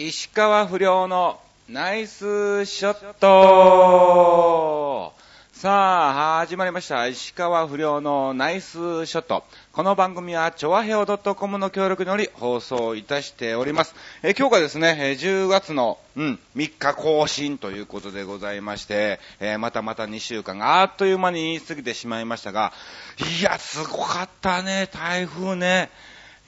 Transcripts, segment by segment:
石川不良のナイスショットさあ、始まりました。石川不良のナイスショット。この番組は、ちょわへお .com の協力により放送いたしております。え今日がですね、え10月の、うん、3日更新ということでございまして、えーまたまた2週間があっという間に過ぎてしまいましたが、いや、すごかったね、台風ね。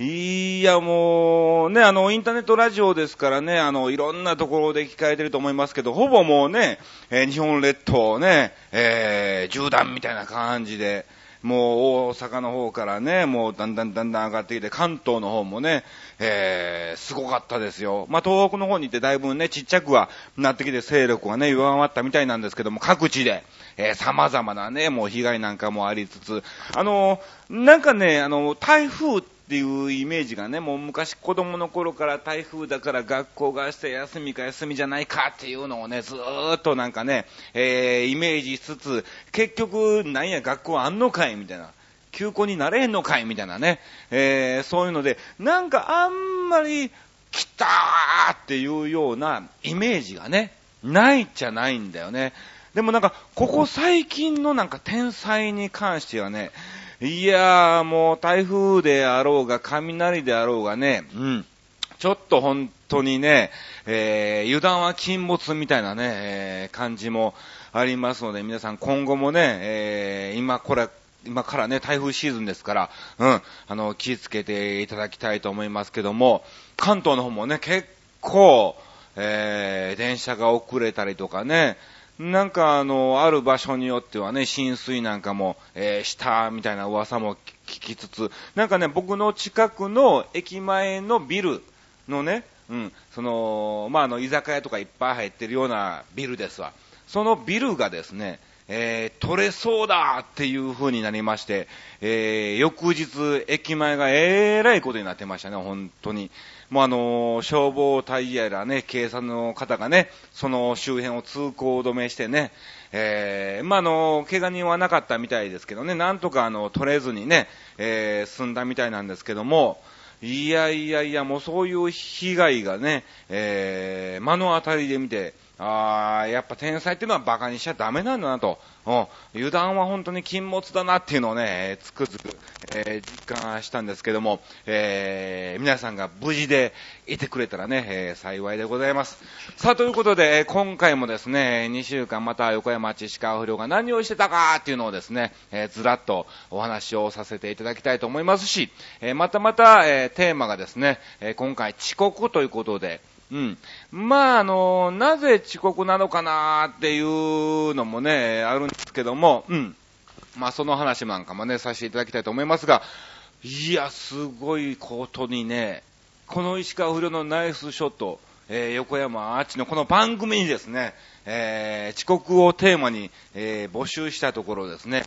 いや、もう、ね、あの、インターネットラジオですからね、あの、いろんなところで聞かれてると思いますけど、ほぼもうね、えー日本列島ね、えー、縦断みたいな感じで、もう大阪の方からね、もうだんだんだんだん上がってきて、関東の方もね、えー、すごかったですよ。まあ、東北の方に行ってだいぶね、ちっちゃくはなってきて勢力がね、弱まったみたいなんですけども、各地で、えー、様々なね、もう被害なんかもありつつ、あの、なんかね、あの、台風ってっていうイメージがね、もう昔子供の頃から台風だから学校が明日休みか休みじゃないかっていうのをね、ずーっとなんかね、えー、イメージしつつ、結局、なんや学校あんのかいみたいな。休校になれへんのかいみたいなね、えー、そういうので、なんかあんまり、来たーっていうようなイメージがね、ないっちゃないんだよね。でもなんか、ここ最近のなんか天才に関してはね、いやーもう台風であろうが雷であろうがね、うん。ちょっと本当にね、えー、油断は禁物みたいなね、えー感じもありますので、皆さん今後もね、えー今これ、今からね、台風シーズンですから、うん、あの、気をつけていただきたいと思いますけども、関東の方もね、結構、えー、電車が遅れたりとかね、なんかあの、ある場所によってはね、浸水なんかも、えーしたみたいな噂も聞きつつ、なんかね、僕の近くの駅前のビルのね、うん、その、まあ、あの、居酒屋とかいっぱい入ってるようなビルですわ。そのビルがですね、えー取れそうだっていう風になりまして、えー翌日、駅前がえらいことになってましたね、本当に。もうあのー消防隊やらね、警察の方がね、その周辺を通行止めしてね、えーまあ、あの怪我人はなかったみたいですけどね、なんとかあの、取れずにね、えー済んだみたいなんですけども、いやいやいや、もうそういう被害がね、えー目の当たりで見て、あーやっぱ天才っていうのは馬鹿にしちゃダメなんだなと、うん、油断は本当に禁物だなっていうのをね、つくづく、えー実感したんですけども、えー皆さんが無事でいてくれたらね、えー幸いでございます。さあ、ということで、今回もですね、2週間また横山町石川不良が何をしてたかっていうのをですね、えずらっとお話をさせていただきたいと思いますし、えまたまた、えテーマがですね、え今回遅刻ということで、うん。まあ、あの、なぜ遅刻なのかなっていうのもね、あるんですけども、うん。まあ、その話なんかもね、させていただきたいと思いますが、いや、すごいことにね、この石川不良のナイスショット、えー横山アーチのこの番組にですね、えー遅刻をテーマに、えー募集したところですね、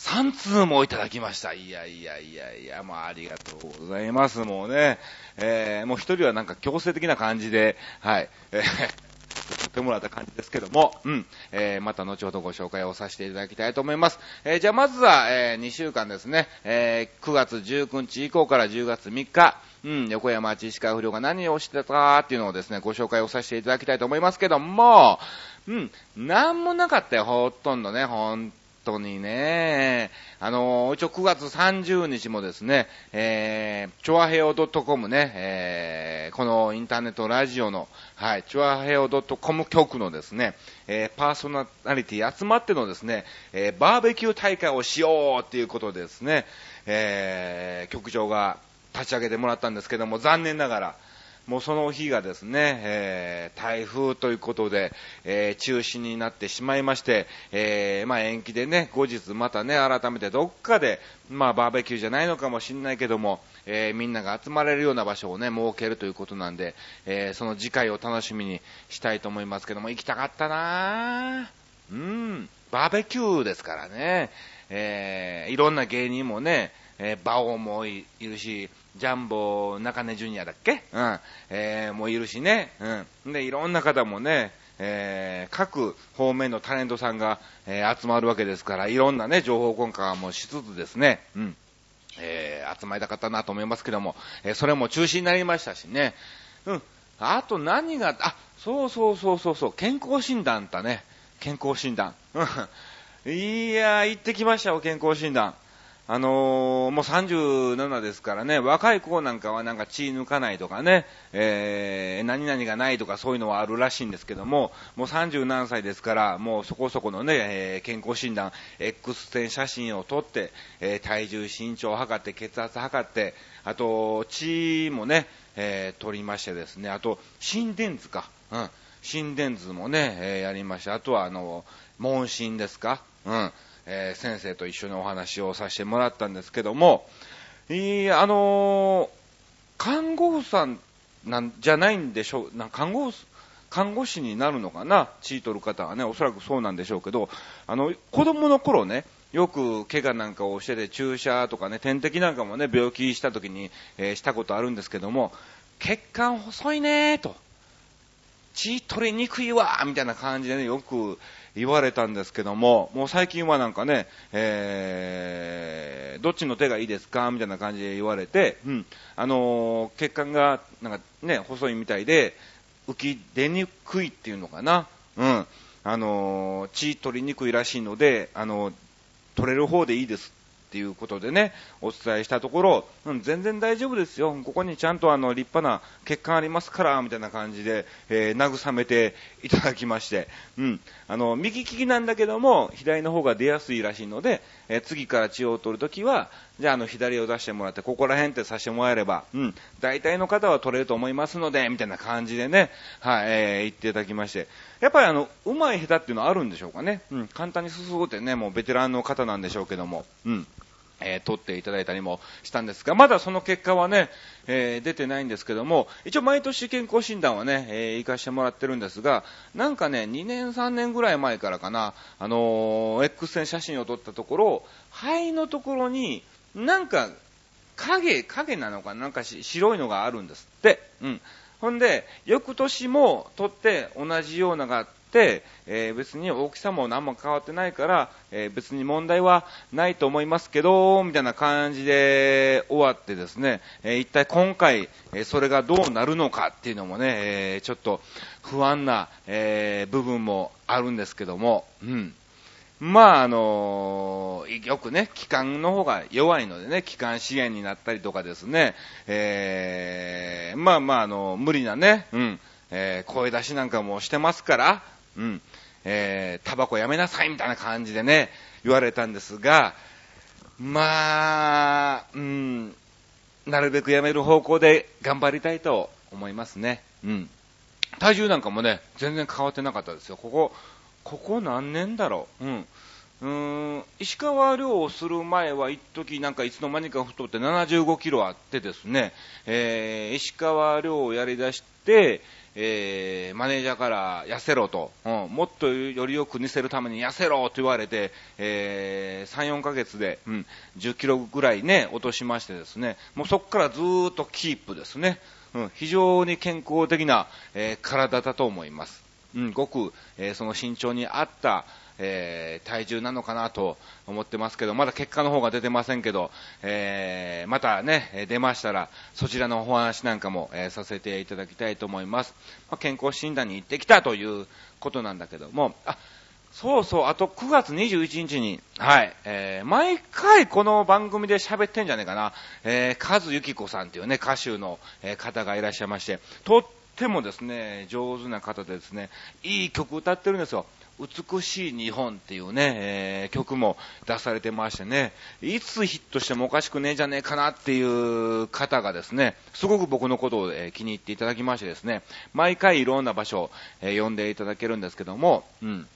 3通もいただきました。いやいやいやいや、もうありがとうございます。もうね、えーもう一人はなんか強制的な感じで、はい、えー送ってもらった感じですけども、うん、えーまた後ほどご紹介をさせていただきたいと思います。えーじゃあまずは、え2週間ですね、えー9月19日以降から10月3日、うん、横山町石川不良が何をしてたかっていうのをですね、ご紹介をさせていただきたいと思いますけども、うん、なんもなかったよ、ほとんどね、ほん当にね、あの一応9月30日もですね、えー、チョアヘオ .com ね、えー、このインターネットラジオの、はい、チョアヘオ .com 局のですね、えー、パーソナリティ集まってのですね、えー、バーベキュー大会をしようっていうことでですね、えー、局長が立ち上げてもらったんですけども、残念ながら、もうその日がですね、えー台風ということで、えー中止になってしまいまして、えーまあ延期でね、後日またね、改めてどっかで、まあバーベキューじゃないのかもしれないけども、えーみんなが集まれるような場所をね、設けるということなんで、えーその次回を楽しみにしたいと思いますけども、行きたかったなぁ。うん、バーベキューですからね、えーいろんな芸人もね、えー、バオもいるし、ジャンボ中根ジュニアだっけ？うん。えーもういるしね。うん。で、いろんな方もね、えー各方面のタレントさんが、えー集まるわけですから、いろんなね、情報交換もしつつですね、うん。えー集まりたかったなと思いますけども、えーそれも中止になりましたしね。うん。あと何が、あ、そうそうそうそうそう、健康診断だね。健康診断。うんいやー、行ってきましたよ、健康診断。あのー、もう37ですからね、若い子なんかはなんか血抜かないとかね、えー、何々がないとかそういうのはあるらしいんですけども、もう30何歳ですから、もうそこそこのね、えー、健康診断、X 線写真を撮って、えー、体重、身長を測って、血圧測って、あと、血もね、えー、取りましてですね、あと、心電図か、うん、心電図もね、えー、やりました。あとは、あの、問診ですか、うん。えー、先生と一緒にお話をさせてもらったんですけども、いいあの、看護婦さんなんじゃないんでしょう、な看護看護師になるのかな、血取る方はね、おそらくそうなんでしょうけど、あの、子供の頃ね、よく怪我なんかをしてて注射とかね、点滴なんかもね、病気した時に、えー、したことあるんですけども、血管細いねーと、血取りにくいわみたいな感じでね、よく言われたんですけども、もう最近はなんかね、えー、どっちの手がいいですかみたいな感じで言われて、うん、あのー、血管がなんかね、細いみたいで、浮き出にくいっていうのかな、うん、あのー、血取りにくいらしいので、あの取れる方でいいですっていうことでね、お伝えしたところ、うん、全然大丈夫ですよ。ここにちゃんとあの、立派な血管ありますから、みたいな感じで、えー、慰めていただきまして、うん。あの、右利きなんだけども、左の方が出やすいらしいので、えー、次から血を取るときは、じゃあ、あの、左を出してもらって、ここら辺ってさせてもらえれば、うん、大体の方は取れると思いますので、みたいな感じでね、はい、えー、言っていただきまして、やっぱりあの、うまい下手っていうのはあるんでしょうかね。うん、簡単に進むってね、もうベテランの方なんでしょうけども、うん。えー、取っていただいたりもしたんですが、まだその結果はね、えー、出てないんですけども、一応毎年健康診断はね、えー、行かしてもらってるんですが、なんかね、2年3年ぐらい前からかな、あのー、X 線写真を撮ったところ、肺のところに、なんか、影、影なのかなんか白いのがあるんですって。うん。ほんで、翌年も撮って同じようながっ、えー、別に大きさも何も変わってないから、えー、別に問題はないと思いますけど、みたいな感じで終わってですね、えー、一体今回、えそれがどうなるのかっていうのもね、えちょっと不安な、え部分もあるんですけども、うん。まあ、あのよくね、気管の方が弱いのでね、気管支炎になったりとかですね、えー、まあまあ、あの、無理なね、うん、えー、声出しなんかもしてますから、うん、えー、タバコやめなさいみたいな感じでね、言われたんですが、まあ、うん、なるべくやめる方向で頑張りたいと思いますね。うん。体重なんかもね、全然変わってなかったですよ。ここ、ここ何年だろう。うん。うーん、石川遼をする前は一時なんかいつの間にか太って75キロあってですね、えー、石川遼をやり出して、えー、マネージャーから痩せろと、うん、もっとよりよく似せるために痩せろと言われて、えー、3、4ヶ月で、うん、10キロぐらいね、落としましてですね、もうそこからずーっとキープですね。うん、非常に健康的な、えー、体だと思います。うん、ごく、えー、その身長に合った、えー、体重なのかなと思ってますけど、まだ結果の方が出てませんけど、えー、またね、出ましたら、そちらのお話なんかも、えー、させていただきたいと思います。まあ、健康診断に行ってきたということなんだけども、あ、そうそう、あと9月21日に、はい、えー、毎回この番組で喋ってんじゃねえかな、えー、カズユキコさんっていうね、歌手の、え方がいらっしゃいまして、とってもですね、上手な方でですね、いい曲歌ってるんですよ。美しい日本っていうね、えー、曲も出されてましてね、いつヒットしてもおかしくねえじゃねえかなっていう方がですね、すごく僕のことを、えー、気に入っていただきましてですね、毎回いろんな場所を、えー、呼んでいただけるんですけども、うん。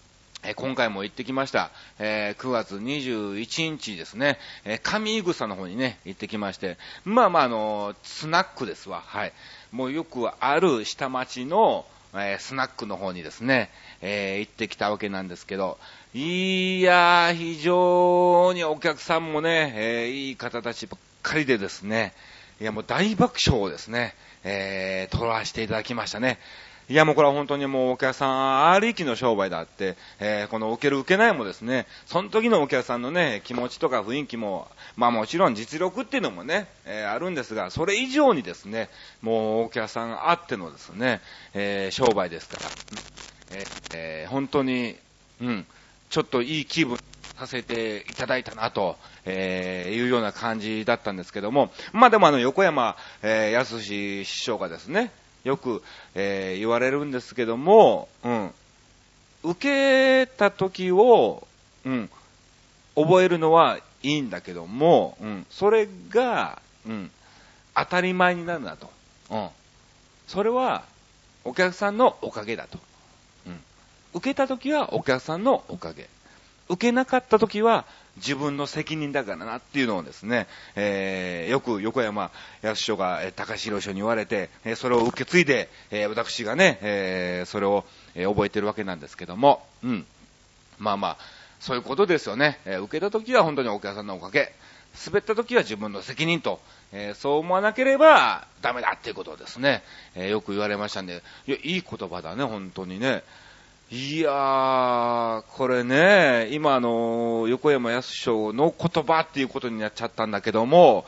今回も行ってきました。えー、9月21日ですね、えー、上井草の方にね、行ってきまして、まあまあ、あのスナックですわ。はい。もうよくある下町の、えー、スナックの方にですね、えー、行ってきたわけなんですけど、いやー、非常にお客さんもね、えー、いい方たちばっかりでですね、いやもう大爆笑をですね、えー、撮らせていただきましたね。いやもうこれは本当にもうお客さんありきの商売だって、えー、この受ける受けないもですね、その時のお客さんのね、気持ちとか雰囲気も、まあもちろん実力っていうのもね、えー、あるんですが、それ以上にですね、もうお客さんあってのですね、えー、商売ですから、ええー、本当に、うん、ちょっといい気分させていただいたなと、えー、いうような感じだったんですけども、まあでもあの横山、えー、康師匠がですね、よく、えー、言われるんですけども、うん、受けた時を、うん、覚えるのはいいんだけども、うん、それが、うん、当たり前になるなと。うん。それは、お客さんのおかげだと。うん。受けた時はお客さんのおかげ。受けなかった時は自分の責任だからなっていうのをですね、えー、よく横山康師匠が、えー、高志郎師匠に言われて、えー、それを受け継いで、えー、私がね、えー、それを、えー、覚えてるわけなんですけども、うん。まあまあ、そういうことですよね。えー、受けた時は本当にお客さんのおかげ。滑った時は自分の責任と、えー、そう思わなければダメだっていうことをですね、えー、よく言われましたんで、いや、いい言葉だね、本当にね。いやー、これね、今あの、横山康章の言葉っていうことになっちゃったんだけども、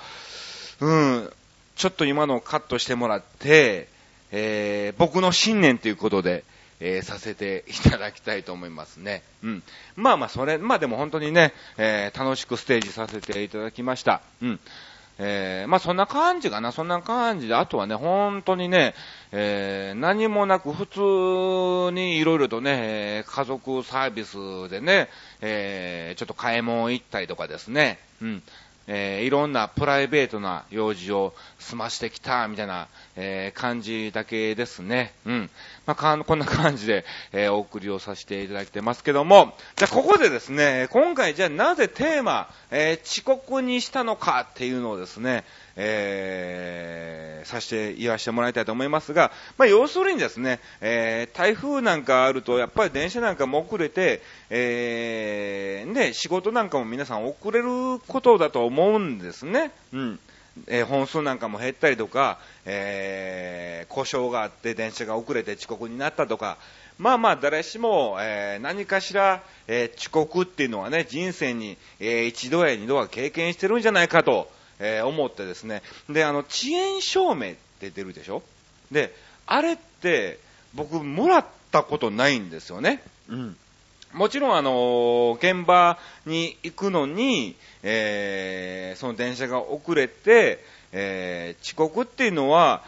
うん、ちょっと今のカットしてもらって、えー、僕の信念ということで、えー、させていただきたいと思いますね。うん。まあまあ、それ、まあでも本当にね、えー、楽しくステージさせていただきました。うん。えー、まあそんな感じかな、そんな感じで、あとはね、本当にね、えー、何もなく普通にいろいろとね、家族サービスでね、えー、ちょっと買い物行ったりとかですね、うん。えー、いろんなプライベートな用事を済ましてきた、みたいな、えー、感じだけですね。うん。まあ、こんな感じで、えー、お送りをさせていただいてますけども、じゃあここでですね、今回じゃあなぜテーマ、え遅刻にしたのかっていうのをですね、えー、させて言わせてもらいたいと思いますが、まあ、要するにですね、えー、台風なんかあると、やっぱり電車なんかも遅れて、えー、ね、仕事なんかも皆さん遅れることだと思うんですね。うん。えー、本数なんかも減ったりとか、えー、故障があって電車が遅れて遅刻になったとか、まあまあ誰しも、えー、何かしら、え遅刻っていうのはね、人生に、え一度や二度は経験してるんじゃないかと、えー、思ってですね、で、あの、遅延証明って出るでしょ？で、あれって、僕、もらったことないんですよね。うん。もちろん、あのー、現場に行くのに、えー、その電車が遅れて、えー、遅刻っていうのは、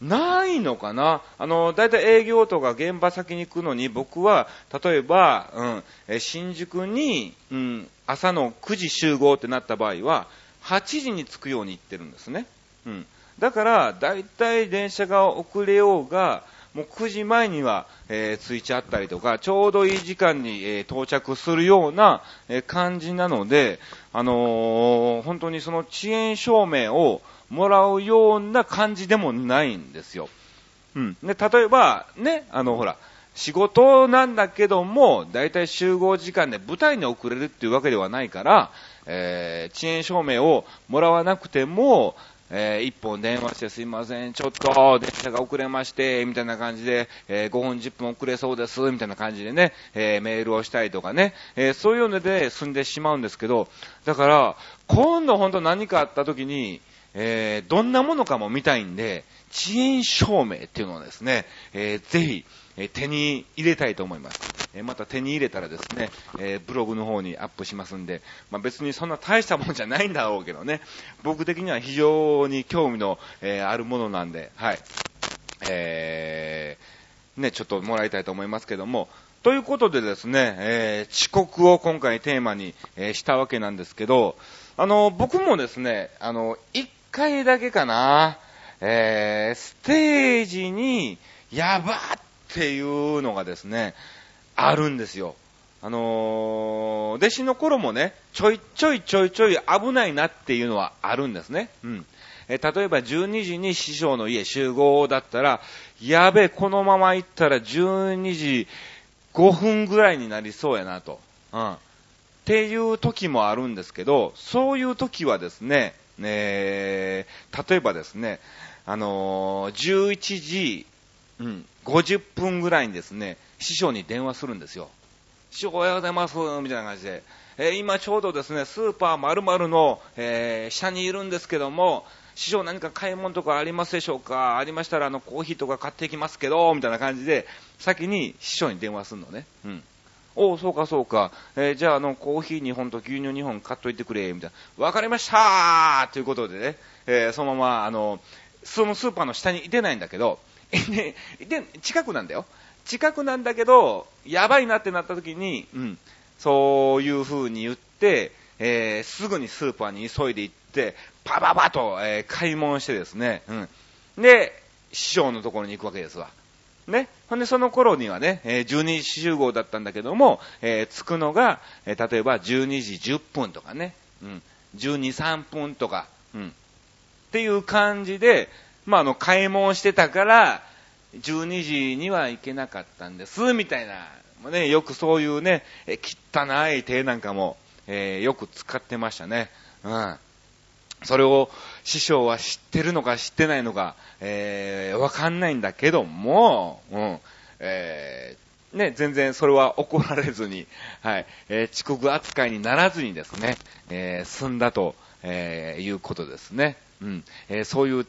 ないのかな？あの、だいたい営業とか現場先に行くのに、僕は、例えば、うん、え新宿に、うん、朝の9時集合ってなった場合は、8時に着くように言ってるんですね。うん。だから、だいい電車が遅れようが、もう9時前には、えー、着いちゃったりとか、ちょうどいい時間に、えー、到着するような、えー、感じなので、あの、本当にその遅延証明をもらうような感じでもないんですよ。うん。で、例えば、ね、あの、ほら、仕事なんだけども、だいたい集合時間で舞台に遅れるっていうわけではないから、えー、遅延証明をもらわなくても、えー、一本電話してすいません、ちょっと電車が遅れまして、みたいな感じで、えー、5分10分遅れそうです、みたいな感じでね、えー、メールをしたりとかね、えー、そういうので済んでしまうんですけど、だから、今度本当何かあった時に、えー、どんなものかも見たいんで、遅延証明っていうのをですね、えー、ぜひ、え手に入れたいと思います。えまた手に入れたらですね、えブログの方にアップしますんで、まあ、別にそんな大したもんじゃないんだろうけどね、僕的には非常に興味の、えあるものなんで、はい。えー、ね、ちょっともらいたいと思いますけども、ということでですね、えー、遅刻を今回テーマに、えー、したわけなんですけど、あの、僕もですね、あの、一回だけかな、えー、ステージに、やばっっていうのがですね、あるんですよ。あのー、弟子の頃もね、ちょいちょいちょいちょい危ないなっていうのはあるんですね。うん。え例えば12時に師匠の家集合だったら、やべえ、このまま行ったら12時5分ぐらいになりそうやなと。うん。っていう時もあるんですけど、そういう時はですね、え、例えばですね、あのー、11時うん、50分ぐらいにですね、師匠に電話するんですよ。師匠おはようございます、みたいな感じで。えー、今ちょうどですね、スーパー〇〇の、えー、下にいるんですけども、師匠何か買い物とかありますでしょうか？ありましたらあのコーヒーとか買ってきますけど、みたいな感じで、先に師匠に電話するのね。うん。おそうかそうか。えー、じゃああの、コーヒー2本と牛乳2本買っといてくれ、みたいな。わかりましたということでね、え、そのまま、あの、そのスーパーの下にいてないんだけど、いて、近くなんだよ。近くなんだけど、やばいなってなった時に、うん、そういう風に言って、えー、すぐにスーパーに急いで行って、パパパと、えー、買い物してですね、うん。で、師匠のところに行くわけですわ。ね。ほんで、その頃にはね、えー、12時集合だったんだけども、え、着くのが、え、例えば12時10分とかね、うん。12、3分とか、うん。っていう感じで、まあ、あの、買い物してたから、12時には行けなかったんです、みたいな、ね、よくそういうね、汚い手なんかも、えー、よく使ってましたね。うん。それを師匠は知ってるのか知ってないのか、えー、わかんないんだけども、うん、えー、ね、全然それは怒られずに、はい、えー、遅刻扱いにならずにですね、えー、済んだと、え、いうことですね。うん、え、そういう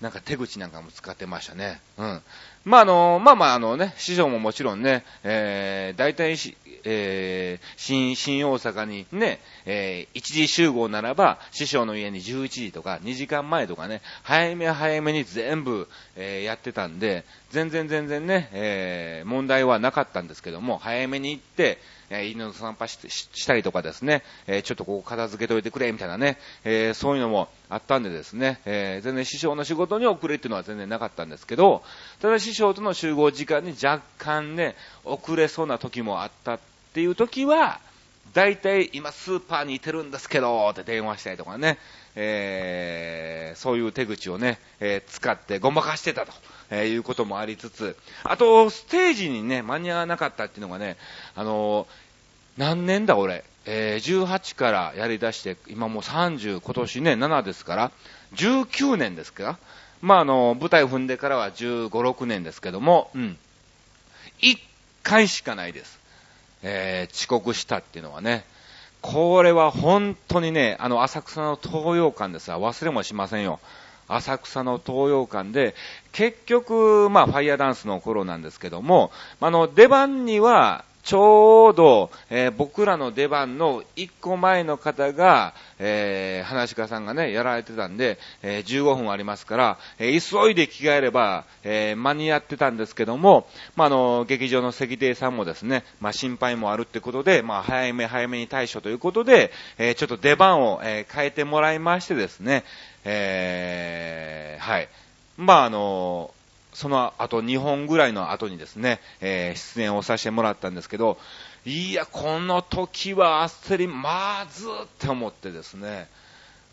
なんか手口なんかも使ってましたね。うん。まあ、あの、まあまあ、あのね、師匠ももちろんね、えー、大体し、えー、新、新大阪にね、えー、1時集合ならば、師匠の家に11時とか2時間前とかね、早め早めに全部、えー、やってたんで、全然全然ね、えー、問題はなかったんですけども、早めに行って、え、犬の散歩したりとかですね、え、ちょっとここ片付けといてくれ、みたいなね、え、そういうのもあったんでですね、え、全然師匠の仕事に遅れっていうのは全然なかったんですけど、ただ師匠との集合時間に若干ね、遅れそうな時もあったっていう時は、大体今スーパーにいてるんですけど、って電話したりとかね、えー、そういう手口をね、えー、使ってごまかしてたと。えー、いうこともありつつ、あと、ステージにね、間に合わなかったっていうのがね、あの、何年だ俺、え、18からやり出して、今もう30、今年ね、7ですから、19年ですかまあ、あの、舞台踏んでからは15、6年ですけども、うん。1回しかないです。えー、遅刻したっていうのはね。これは本当にね、あの、浅草の東洋館ですが、忘れもしませんよ。浅草の東洋館で、結局、まあ、ファイアダンスの頃なんですけども、あの、出番には、ちょうど、えー、僕らの出番の1個前の方が、えー、話し家さんがね、やられてたんで、えー、15分ありますから、えー、急いで着替えれば、えー、間に合ってたんですけども、まあ、あの、劇場の関亭さんもですね、まあ、心配もあるってことで、まあ、早め早めに対処ということで、えー、ちょっと出番を、え、変えてもらいましてですね、えー、はい。まあ、あの、その後2本ぐらいの後にですね、えー、出演をさせてもらったんですけど、いや、この時は焦り、まずって思ってですね、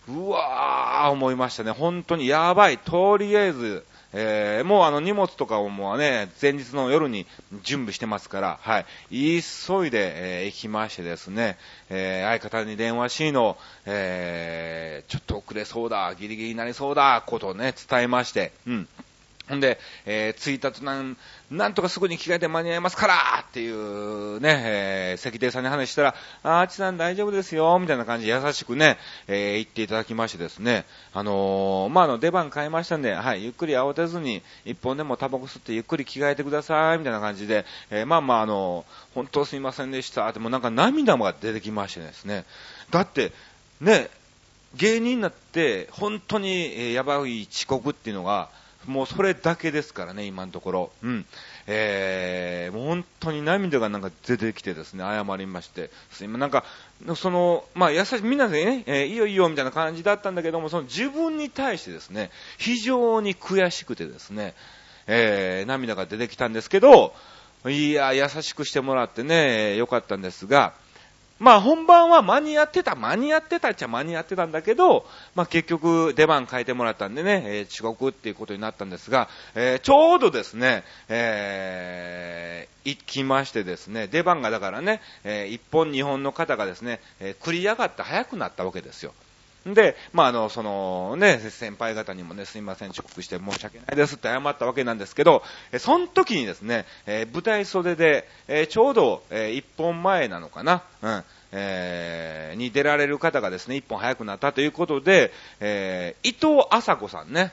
うわー思いましたね。本当にやばい。とりあえず、えー、もうあの荷物とかをもうね、前日の夜に準備してますから、はい。急いで、えー、行きましてですね、えー、相方に電話しの、えー、ちょっと遅れそうだ、ギリギリになりそうだ、ことをね、伝えまして、うん。ほんで、えー、着いたとなん、なんとかすぐに着替えて間に合いますからっていうね、えー、関亭さんに話したら、あーちさん大丈夫ですよ、みたいな感じで優しくね、えー、言っていただきましてですね、あのー、まあ、の、出番変えましたんで、はい、ゆっくり慌てずに、一本でもタバコ吸ってゆっくり着替えてください、みたいな感じで、えー、まあまあ、あの本当すいませんでした、でもなんか涙も出てきましてですね、だって、ね、芸人になって、本当に、え、やばい遅刻っていうのが、もうそれだけですからね、今のところ。うん。えー、もう本当に涙がなんか出てきてですね、謝りまして。すいまなんか、その、まあ優しい、みんなでね、えー、いいよいいよみたいな感じだったんだけども、その自分に対してですね、非常に悔しくてですね、えー、涙が出てきたんですけど、いや、優しくしてもらってね、よかったんですが、まあ本番は間に合ってた、間に合ってたっちゃ間に合ってたんだけど、まあ結局出番変えてもらったんでね、えー、遅刻っていうことになったんですが、えー、ちょうどですね、えー、行きましてですね、出番がだからね、えー、1本2本の方がですね、えー、繰り上がって早くなったわけですよ。で、まあ、あの、そのね、先輩方にもね、すいません、遅刻して申し訳ないですって謝ったわけなんですけど、えその時にですね、え、舞台袖で、え、ちょうど、えー、一本前なのかな、うん、えー、に出られる方がですね、一本早くなったということで、えー、伊藤麻子さんね、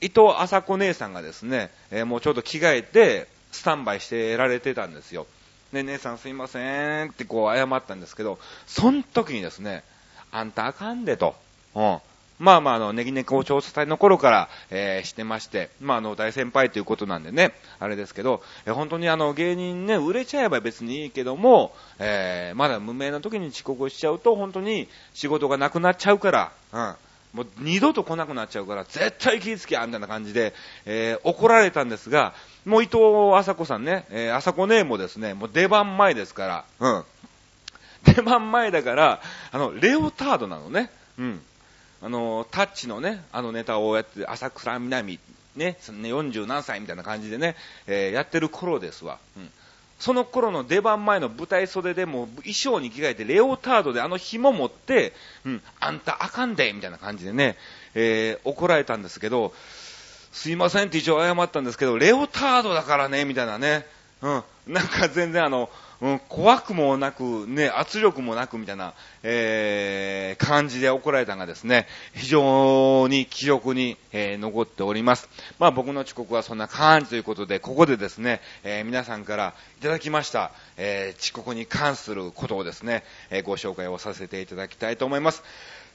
伊藤麻子姉さんがですね、えー、もうちょうど着替えて、スタンバイしてられてたんですよ。で、姉さんすいませんってこう謝ったんですけど、その時にですね、あんたあかんでと。うん。まあまあ、あの、ネギネコ調査隊の頃から、えー、してまして、まああの、大先輩ということなんでね、あれですけど、えー、本当にあの、芸人ね、売れちゃえば別にいいけども、えー、まだ無名の時に遅刻しちゃうと、本当に仕事がなくなっちゃうから、うん。もう二度と来なくなっちゃうから、絶対気ぃつけや、みたいな感じで、えー、怒られたんですが、もう伊藤麻子さんね、えー、麻子姉もですね、もう出番前ですから、うん。出番前だから、あの、レオタードなのね。うん。あの、タッチのね、あのネタをやって、浅草南、ね、40何歳みたいな感じでね、えー、やってる頃ですわ。うん。その頃の出番前の舞台袖でも衣装に着替えてレオタードであの紐持って、うん、あんたあかんでみたいな感じでね、えー、怒られたんですけど、すいませんって一応謝ったんですけど、レオタードだからね、みたいなね、うん、なんか全然あの、うん、怖くもなく、ね、圧力もなくみたいな、えー、感じで怒られたのがですね、非常に記憶に、えー、残っております。まあ僕の遅刻はそんな感じということで、ここでですね、えー、皆さんからいただきました、え遅刻に関することをですね、えご紹介をさせていただきたいと思います。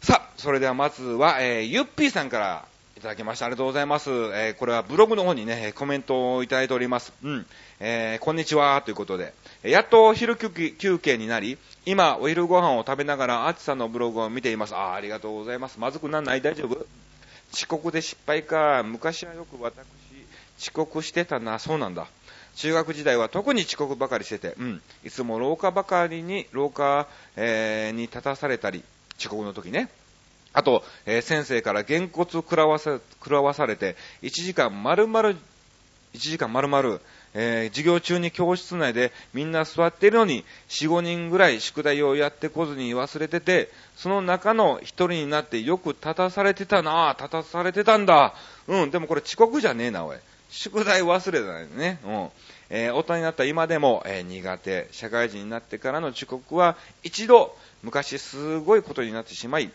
さあ、それではまずは、えゆっぴーさんからいただきました。ありがとうございます。えー、これはブログの方にね、コメントをいただいております。うん。えー、こんにちは、ということで。やっと昼休憩になり、今、お昼ご飯を食べながら、あつさんのブログを見ています。あありがとうございます。まずくなんない？大丈夫？遅刻で失敗か。昔はよく私、遅刻してたな。そうなんだ。中学時代は特に遅刻ばかりしてて、うん。いつも廊下ばかりに、廊下、えー、に立たされたり、遅刻の時ね。あと、えー、先生からげんこつ食らわさ、食らわされて、1時間丸々、1時間丸々、えー、授業中に教室内でみんな座っているのに、4、5人ぐらい宿題をやってこずに忘れてて、その中の一人になってよく立たされてたな立たされてたんだ。うん、でもこれ遅刻じゃねえな、おい。宿題忘れたよね。うん。えー、大人になった今でも、えー、苦手、社会人になってからの遅刻は一度、昔すごいことになってしまい、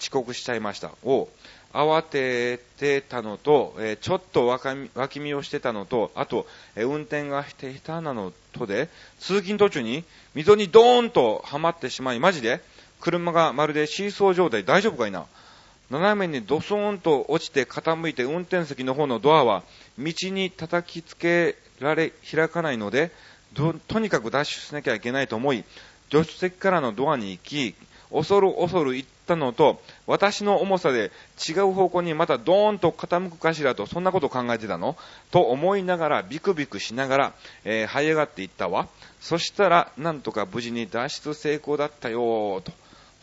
遅刻しちゃいました。を、慌ててたのと、え、ちょっと脇見をしてたのと、あと、え、運転が下手なのとで、通勤途中に溝にドーンとはまってしまい、マジで車がまるでシーソー状態大丈夫かいな斜めにドソーンと落ちて傾いて運転席の方のドアは道に叩きつけられ、開かないので、とにかくダッシュしなきゃいけないと思い、助手席からのドアに行き、恐る恐る行ったのと、私の重さで違う方向にまたドーンと傾くかしらと、そんなこと考えてたの？と思いながら、ビクビクしながら、えー、這い上がっていったわ。そしたら、なんとか無事に脱出成功だったよと。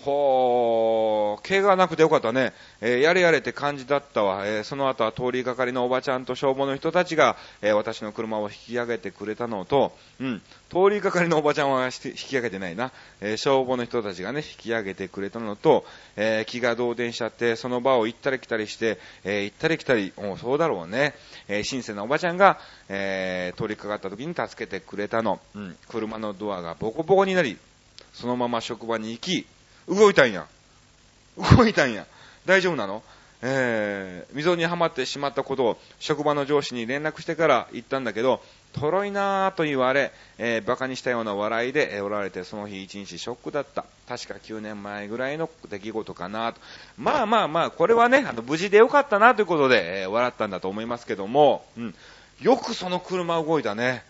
ほー、怪我なくてよかったね。えー、やれやれって感じだったわ。えー、その後は通りがかりのおばちゃんと消防の人たちが、えー、私の車を引き上げてくれたのと、うん、通りがかりのおばちゃんは引き上げてないな。え消防の人たちがね、引き上げてくれたのと、え気が動転しちゃって、その場を行ったり来たりして、え行ったり来たり、おそうだろうね。え親切なおばちゃんが、え通りかかった時に助けてくれたの。うん、車のドアがボコボコになり、そのまま職場に行き、動いたんや。動いたんや。大丈夫なの？えー、溝にはまってしまったことを職場の上司に連絡してから言ったんだけど、とろいなぁと言われ、えー、馬鹿にしたような笑いで、えおられて、その日一日ショックだった。確か9年前ぐらいの出来事かなと。まあまあまあ、これはね、あの、無事でよかったなということで、えー、笑ったんだと思いますけども、うん。よくその車動いたね。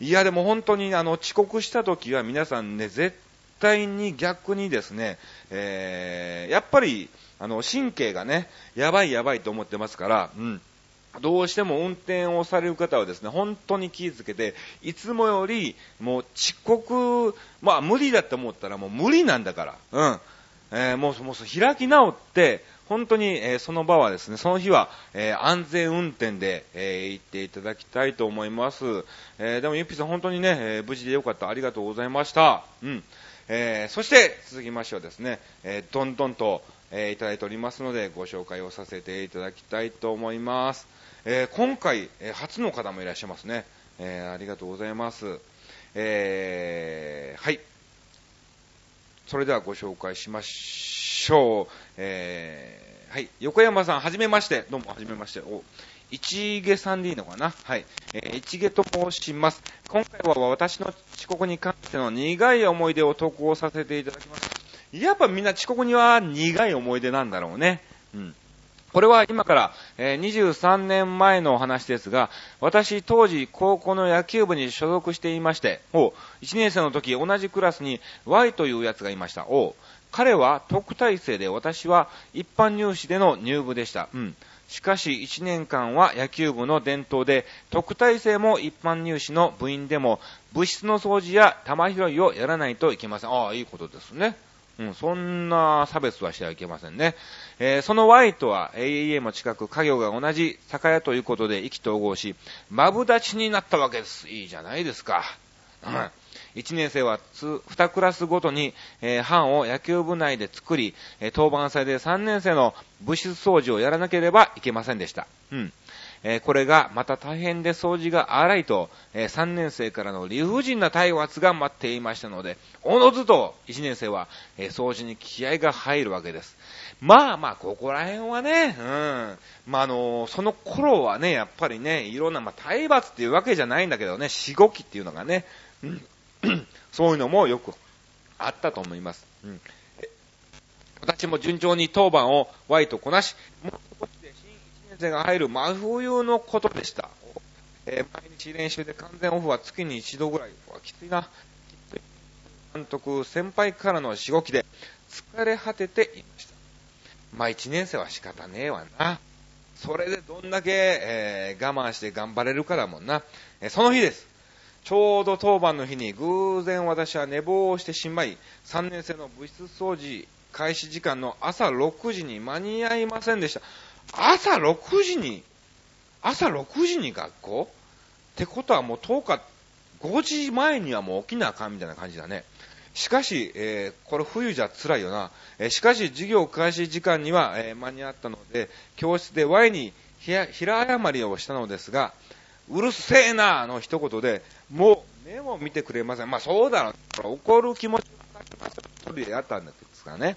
いや、でも本当にあの、遅刻した時は皆さんね、絶対に逆にですね、えー、やっぱり、あの、神経がね、やばいやばいと思ってますから、うん。どうしても運転をされる方はですね、本当に気をつけて、いつもより、もう遅刻、まあ無理だって思ったらもう無理なんだから、うん。えー、もう、もう開き直って、本当に、えー、その場はですね、その日は、えー、安全運転で、え、行っていただきたいと思います。えでもゆっぴさん本当にね、え無事でよかった。ありがとうございました。うん。えー、そして続きましてはですね、えー、どんどんと、えーいただいておりますので、ご紹介をさせていただきたいと思います。え今回、え初の方もいらっしゃいますね。えありがとうございます。えはい。それではご紹介しましょう。えはい。横山さん、はじめまして。どうも、はじめまして。お、一毛さんでいいのかな？はい。えー、一毛と申します。今回は私の遅刻に関しての苦い思い出を投稿させていただきます。やっぱみんな遅刻には苦い思い出なんだろうね。うん。これは今から、えー23年前のお話ですが、私当時高校の野球部に所属していまして、お1年生の時同じクラスに Y というやつがいました。お彼は特待生で私は一般入試での入部でした。うん。しかし1年間は野球部の伝統で、特待生も一般入試の部員でも、部室の掃除や玉拾いをやらないといけません。ああ、いいことですね。うん、そんな差別はしてはいけませんね。えーその Y とは AEA も近く家業が同じ酒屋ということで意気投合し、マブダチになったわけです。いいじゃないですか。うん。1年生は2クラスごとに、えー班を野球部内で作り、えー当番祭で3年生の部室掃除をやらなければいけませんでした。うん。えーこれがまた大変で掃除が荒いと、え3年生からの理不尽な体罰が待っていましたので、おのずと1年生は、えー掃除に気合が入るわけです。まあまあ、ここら辺はね、うん。まああのその頃はね、やっぱりね、いろんな、まあ体罰っていうわけじゃないんだけどね、しごきっていうのがね、うん。そういうのもよくあったと思います。うん。私も順調に当番を Y とこなし、もう少しで新1年生が入る真冬のことでした。えー毎日練習で完全オフは月に一度ぐらい。きついな。きつい監督、先輩からのしごきで疲れ果てていました。まあ1年生は仕方ねえわな。それでどんだけ、えー我慢して頑張れるかだもんな。えーその日です。ちょうど当番の日に偶然私は寝坊をしてしまい、3年生の部室掃除開始時間の朝6時に間に合いませんでした。朝6時に、朝6時に学校？ってことはもう10日、5時前にはもう起きなあかんみたいな感じだね。しかし、えーこれ冬じゃ辛いよな。えーしかし、授業開始時間には、えー間に合ったので、教室で Y にひや平謝りをしたのですが、うるせえなの一言で、もう目も見てくれません。まあそうだろう。怒る気持ちわかります。一人でやったんですからね。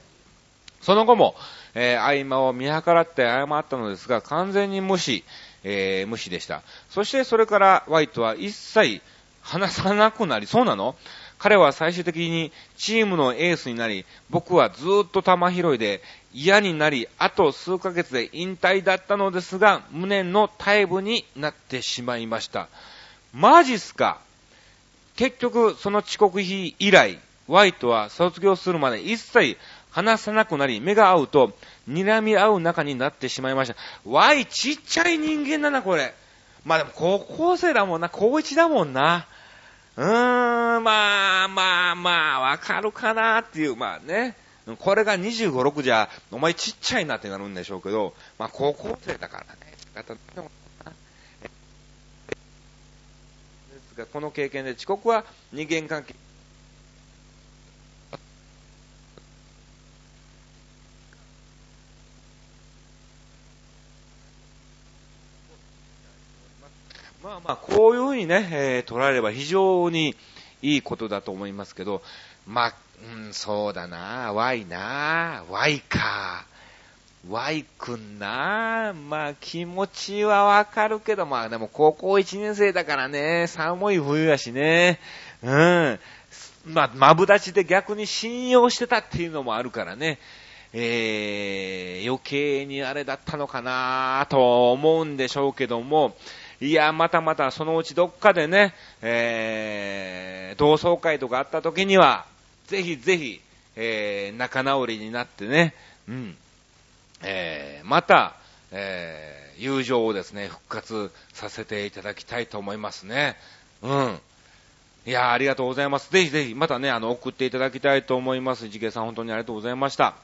その後も、えー合間を見計らって謝ったのですが、完全に無視、えー無視でした。そしてそれからワイトは一切話さなくなり、そうなの？彼は最終的にチームのエースになり、僕はずっと球拾いで嫌になり、あと数ヶ月で引退だったのですが、無念の退部になってしまいました。マジっすか？結局、その遅刻日以来、ワイトは卒業するまで一切話さなくなり、目が合うと、睨み合う仲になってしまいました。ワイ、ちっちゃい人間だな、これ。まあでも、高校生だもんな、高一だもんな。うーん、まあまあまあ、わかるかなっていう、まあね。これが25、6じゃ、お前ちっちゃいなってなるんでしょうけど、まあ高校生だからね、ですが、この経験で遅刻は人間関係、まあまあ、こういうふうにね、えー捉えれば非常にいいことだと思いますけど、まあ、うん、そうだな、Y な、Y か。Y くんな、まあ気持ちはわかるけど、まあでも高校1年生だからね、寒い冬やしね、うん。まあ、マブダチで逆に信用してたっていうのもあるからね、えー、余計にあれだったのかなと思うんでしょうけども、いや、またまたそのうちどっかでね、えー、同窓会とかあった時には、ぜひぜひ、えー、仲直りになってね、うん、えー、また、えー、友情をですね、復活させていただきたいと思いますね。うん。いやありがとうございます。ぜひぜひ、またね、あの、送っていただきたいと思います。ジゲさん、本当にありがとうございました。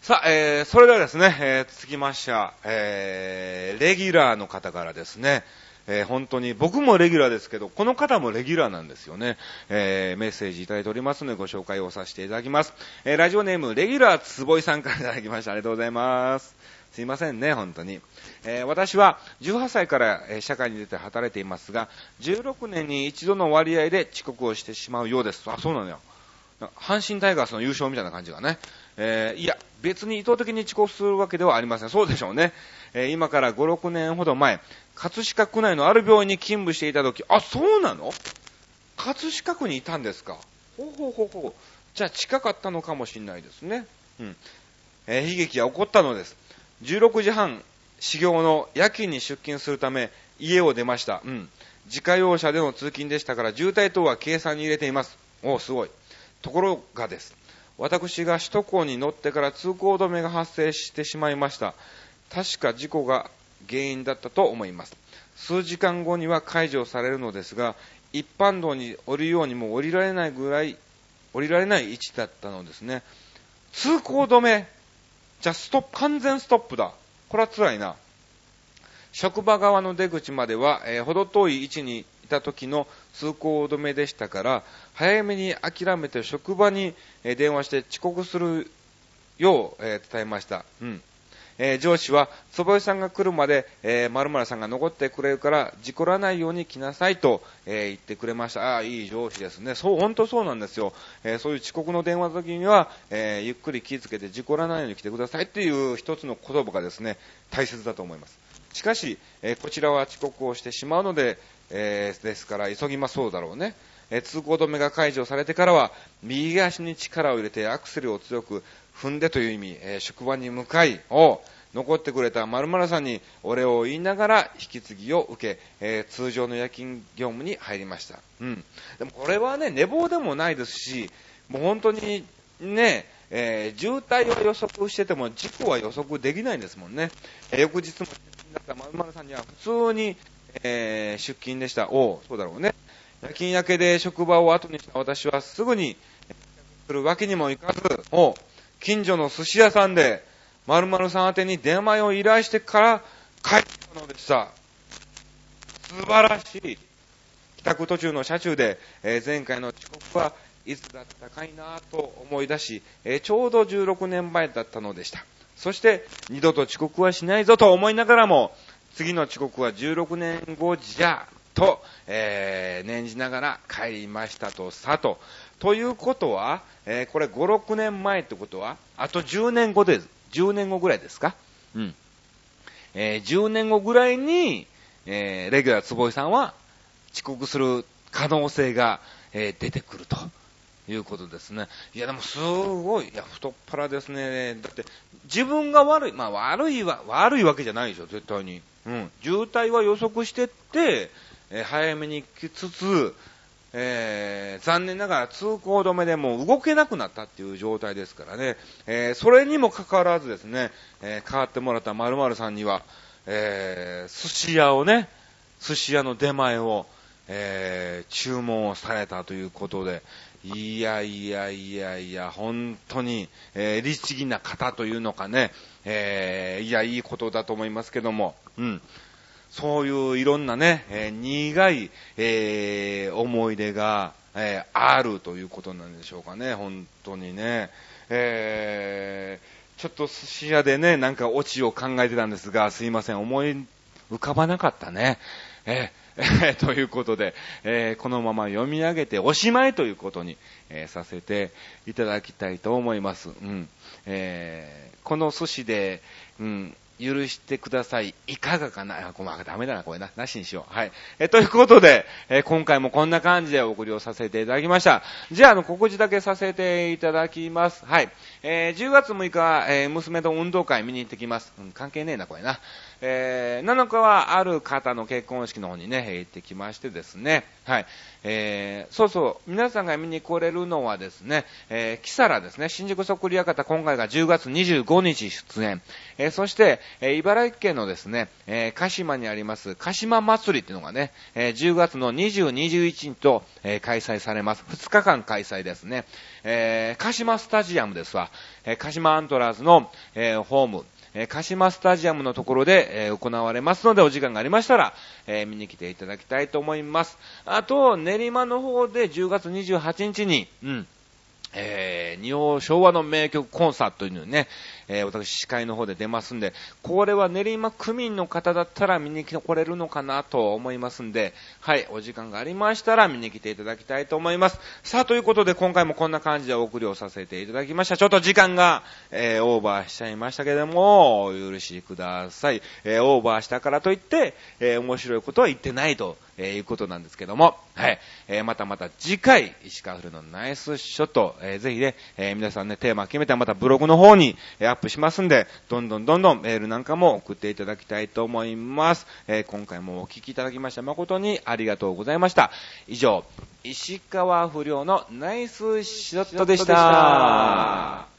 さあ、えー、それではですね、えー、続きましては、えー、レギュラーの方からですね、えー、本当に僕もレギュラーですけど、この方もレギュラーなんですよね。えー、メッセージいただいておりますのでご紹介をさせていただきます。えー、ラジオネーム、レギュラーつぼいさんからいただきました。ありがとうございます。すいませんね、本当に。えー、私は18歳から、社会に出て働いていますが、16年に一度の割合で遅刻をしてしまうようです。あ、そうなのよ。阪神タイガースの優勝みたいな感じがね。えー、いや、別に意図的に遅刻するわけではありません。そうでしょうね。えー、今から5、6年ほど前、葛飾区内のある病院に勤務していた時、あ、そうなの？葛飾区にいたんですか？ほうほうほうほう。じゃあ近かったのかもしれないですね。うん。えー、悲劇は起こったのです。16時半、始業の夜勤に出勤するため、家を出ました。うん。自家用車での通勤でしたから、渋滞等は計算に入れています。おすごい。ところがです。私が首都高に乗ってから通行止めが発生してしまいました。確か事故が原因だったと思います。数時間後には解除されるのですが、一般道に降りようにも降りられないぐらい、降りられない位置だったのですね。通行止め。じゃあストップ、完全ストップだ。これは辛いな。職場側の出口までは、えー、程遠い位置にいた時の通行止めでしたから、早めに諦めて職場に電話して遅刻するよう伝えました。うん。えー、上司は、坪井さんが来るまで、えー、〇〇さんが残ってくれるから、事故らないように来なさいと、えー、言ってくれました。ああ、いい上司ですね。そう、本当そうなんですよ。えー、そういう遅刻の電話の時には、え、ゆっくり気をつけて事故らないように来てくださいっていう一つの言葉がですね、大切だと思います。しかし、え、こちらは遅刻をしてしまうので、えー、ですから急ぎまそうだろうね。え通行止めが解除されてからは、右足に力を入れてアクセルを強く踏んでという意味、え職場に向かい、を残ってくれた〇〇さんにお礼を言いながら引き継ぎを受け、え通常の夜勤業務に入りました。うん。でもこれはね、寝坊でもないですし、もう本当にね、えー、渋滞を予測してても事故は予測できないんですもんね。えー、翌日もだった〇〇さんには普通に、えー、出勤でした。おそうだろうね。夜勤明けで職場を後にした私はすぐにするわけにもいかず、お近所の寿司屋さんで、〇〇さん宛てに電話を依頼してから帰ったのでした。素晴らしい。帰宅途中の車中で、えー、前回の遅刻はいつだったかいなと思い出し、えー、ちょうど16年前だったのでした。そして、二度と遅刻はしないぞと思いながらも、次の遅刻は16年後じゃ、と、えー、念じながら帰りましたとさと。ということは、えー、これ5、6年前ってことは、あと10年後です。10年後ぐらいですか？うん。えー、10年後ぐらいに、えー、レギュラー坪井さんは遅刻する可能性が、えー、出てくると。いうことですね。いや、でもすごい、いや、太っ腹ですね。だって、自分が悪い、まあ悪いは、悪いわけじゃないでしょ、絶対に。うん。渋滞は予測してって、え、早めに行きつつ、えー、残念ながら通行止めでもう動けなくなったっていう状態ですからね、えー、それにもかかわらずですね、えー、変わってもらった〇〇さんには、えー、寿司屋をね、寿司屋の出前を、えー、注文をされたということで、いやいやいやいや、本当に、えー、律儀な方というのかね、えー、いや、いいことだと思いますけども、うん。そういういろんなね、えー、苦い、えー、思い出が、えー、あるということなんでしょうかね、本当にね。えー、ちょっと寿司屋でね、なんかオチを考えてたんですが、すいません、思い浮かばなかったね。えー、えということで、えー、このまま読み上げておしまいということに、えー、させていただきたいと思います。うん。えー、この寿司で、うん、許してください。いかがかな？あ、これダメだな、これな。なしにしよう。はい。えということで、え今回もこんな感じでお送りをさせていただきました。じゃあ、あの、告知だけさせていただきます。はい。えー、10月6日、えー、娘と運動会見に行ってきます。うん、関係ねえな、これな。えー、7日はある方の結婚式の方にね、行ってきましてですね。はい。えー、そうそう、皆さんが見に来れるのはですね、えー、キサラですね、新宿そっくり館、今回が10月25日出演。えー、そして、えー、茨城県のですね、えー、鹿島にあります、鹿島祭りっていうのがね、えー、10月の20、21日と、えー、開催されます。2日間開催ですね。えー、鹿島スタジアムですわ。えー、鹿島アントラーズの、えー、ホーム、えー、鹿島スタジアムのところで、え、行われますので、お時間がありましたら、え、見に来ていただきたいと思います。あと、練馬の方で10月28日に、うん、えー、日本昭和の名曲コンサートというね、えー、私司会の方で出ますんで、これは練馬区民の方だったら見に来れるのかなと思いますんで、はい、お時間がありましたら見に来ていただきたいと思います。さあ、ということで今回もこんな感じでお送りをさせていただきました。ちょっと時間が、えー、オーバーしちゃいましたけども、お許しください。えー、オーバーしたからといって、えー、面白いことは言ってないと。えー、いうことなんですけども、はい。えー、またまた次回、石川フルのナイスショット、えー、ぜひね、えー、皆さんね、テーマ決めてまたブログの方に、えー、アップしますんで、どんどんどんどんメールなんかも送っていただきたいと思います。えー、今回もお聞きいただきまして誠にありがとうございました。以上、石川不良のナイスショットでした。